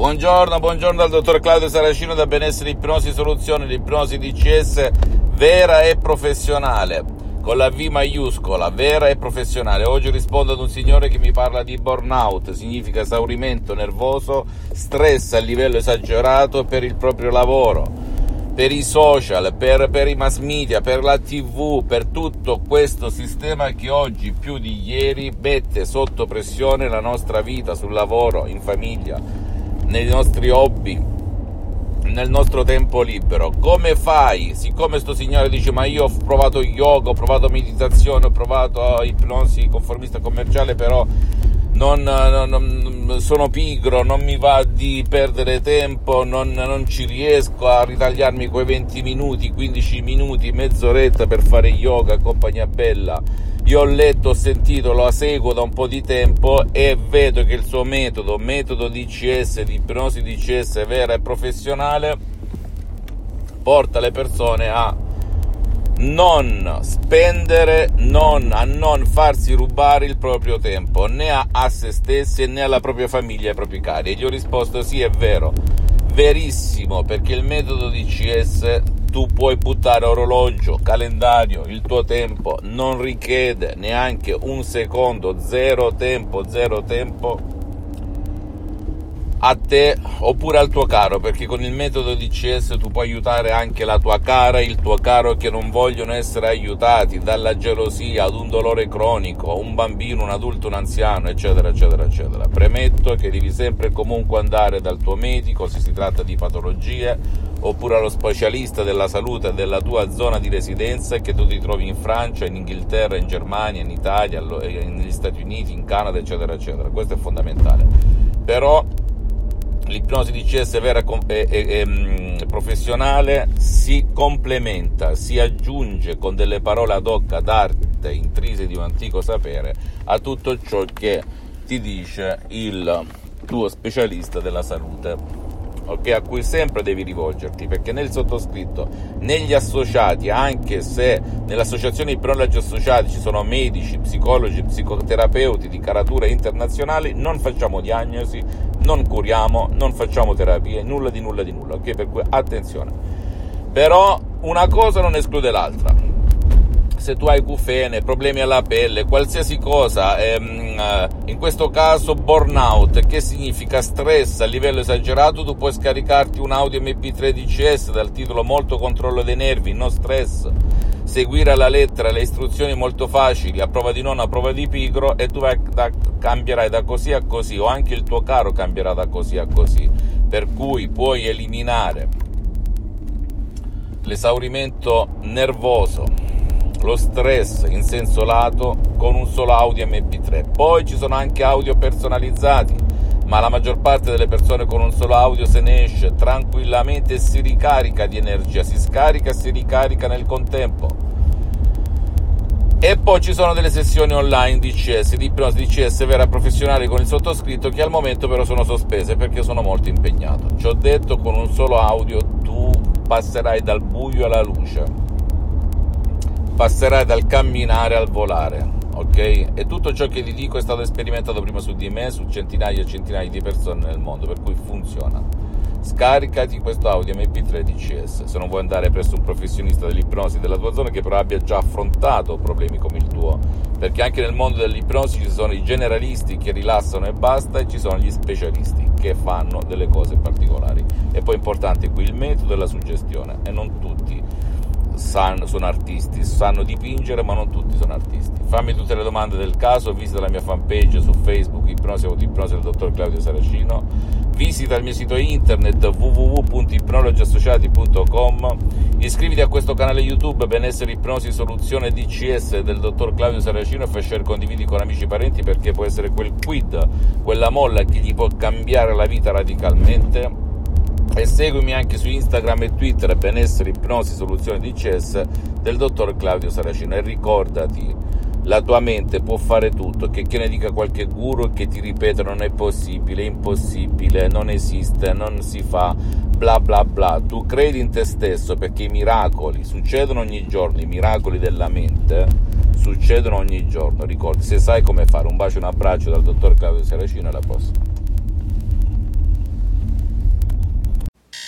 Buongiorno, buongiorno dal dottor Claudio Saracino da Benessere Ipnosi Soluzioni, l'ipnosi DCS vera e professionale, con la V maiuscola, vera e professionale. Oggi rispondo ad un signore che mi parla di burnout, significa esaurimento nervoso, stress a livello esagerato per il proprio lavoro, per i social, per, per i mass media, per la tv, per tutto questo sistema che oggi più di ieri mette sotto pressione la nostra vita sul lavoro, in famiglia nei nostri hobby, nel nostro tempo libero. Come fai? Siccome sto signore dice ma io ho provato yoga, ho provato meditazione, ho provato ipnosi conformista commerciale, però non, non, non, sono pigro, non mi va di perdere tempo, non, non, ci riesco a ritagliarmi quei 20 minuti, 15 minuti, mezz'oretta per fare yoga, compagnia bella io ho letto, ho sentito, lo seguo da un po' di tempo e vedo che il suo metodo, metodo DCS, di ipnosi DCS vera e professionale, porta le persone a non spendere, non, a non farsi rubare il proprio tempo, né a, a se stessi né alla propria famiglia e ai propri cari. E gli ho risposto sì, è vero, verissimo, perché il metodo DCS tu puoi buttare orologio, calendario, il tuo tempo non richiede neanche un secondo, zero tempo, zero tempo a te oppure al tuo caro, perché con il metodo DCS tu puoi aiutare anche la tua cara, il tuo caro che non vogliono essere aiutati dalla gelosia ad un dolore cronico, un bambino, un adulto, un anziano, eccetera, eccetera, eccetera. Premetto che devi sempre e comunque andare dal tuo medico se si tratta di patologie oppure allo specialista della salute della tua zona di residenza che tu ti trovi in Francia, in Inghilterra, in Germania, in Italia, negli Stati Uniti, in Canada, eccetera, eccetera. Questo è fondamentale. Però l'ipnosi DCS vera e, e, e professionale si complementa, si aggiunge con delle parole ad hoc ad arte intrise di un antico sapere a tutto ciò che ti dice il tuo specialista della salute okay, a cui sempre devi rivolgerti, perché nel sottoscritto, negli associati, anche se nelle associazioni di ipnologi associati ci sono medici, psicologi, psicoterapeuti di caratura internazionali, non facciamo diagnosi, non curiamo, non facciamo terapie, nulla di nulla di nulla, ok? Per cui attenzione. Però una cosa non esclude l'altra se tu hai cufene, problemi alla pelle, qualsiasi cosa, ehm, eh, in questo caso burnout, che significa stress a livello esagerato, tu puoi scaricarti un audio MP3 DCS dal titolo Molto controllo dei nervi, no stress, seguire alla lettera le istruzioni molto facili, a prova di non, a prova di pigro, e tu da, cambierai da così a così, o anche il tuo caro cambierà da così a così, per cui puoi eliminare l'esaurimento nervoso lo stress in senso lato con un solo audio MP3. Poi ci sono anche audio personalizzati, ma la maggior parte delle persone con un solo audio se ne esce tranquillamente e si ricarica di energia, si scarica e si ricarica nel contempo. E poi ci sono delle sessioni online DCS, di ipnosi DCS vera professionale con il sottoscritto che al momento però sono sospese perché sono molto impegnato. Ci ho detto con un solo audio tu passerai dal buio alla luce passerai dal camminare al volare, ok? E tutto ciò che ti dico è stato sperimentato prima su di me, su centinaia e centinaia di persone nel mondo, per cui funziona. Scaricati questo audio MP3 DCS se non vuoi andare presso un professionista dell'ipnosi della tua zona che però abbia già affrontato problemi come il tuo, perché anche nel mondo dell'ipnosi ci sono i generalisti che rilassano e basta e ci sono gli specialisti che fanno delle cose particolari. E poi è importante qui il metodo e la suggestione e non tutti sanno, sono artisti, sanno dipingere, ma non tutti sono artisti. Fammi tutte le domande del caso, visita la mia fanpage su Facebook, Ipnosi Ipnosi del dottor Claudio Saracino, visita il mio sito internet www.ipnologiassociati.com, iscriviti a questo canale YouTube Benessere Ipnosi Soluzione DCS del dottor Claudio Saracino e fai share condividi con amici e parenti perché può essere quel quid, quella molla che gli può cambiare la vita radicalmente e seguimi anche su Instagram e Twitter benessere ipnosi soluzione DCS del dottor Claudio Saracino. E ricordati la tua mente può fare tutto che, che ne dica qualche guru che ti ripete non è possibile, è impossibile, non esiste, non si fa bla bla bla. Tu credi in te stesso perché i miracoli succedono ogni giorno i miracoli della mente succedono ogni giorno. Ricordi se sai come fare. Un bacio e un abbraccio dal dottor Claudio Saracino alla prossima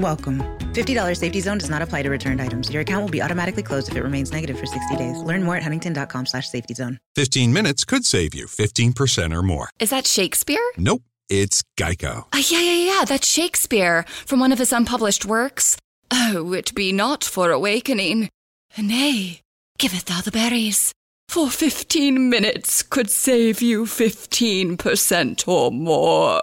welcome. $50 safety zone does not apply to returned items. Your account will be automatically closed if it remains negative for 60 days. Learn more at huntington.com slash safety zone. 15 minutes could save you 15% or more. Is that Shakespeare? Nope, it's Geico. Uh, yeah, yeah, yeah, that's Shakespeare from one of his unpublished works. Oh, it be not for awakening. Nay, giveth thou the berries. For 15 minutes could save you 15% or more.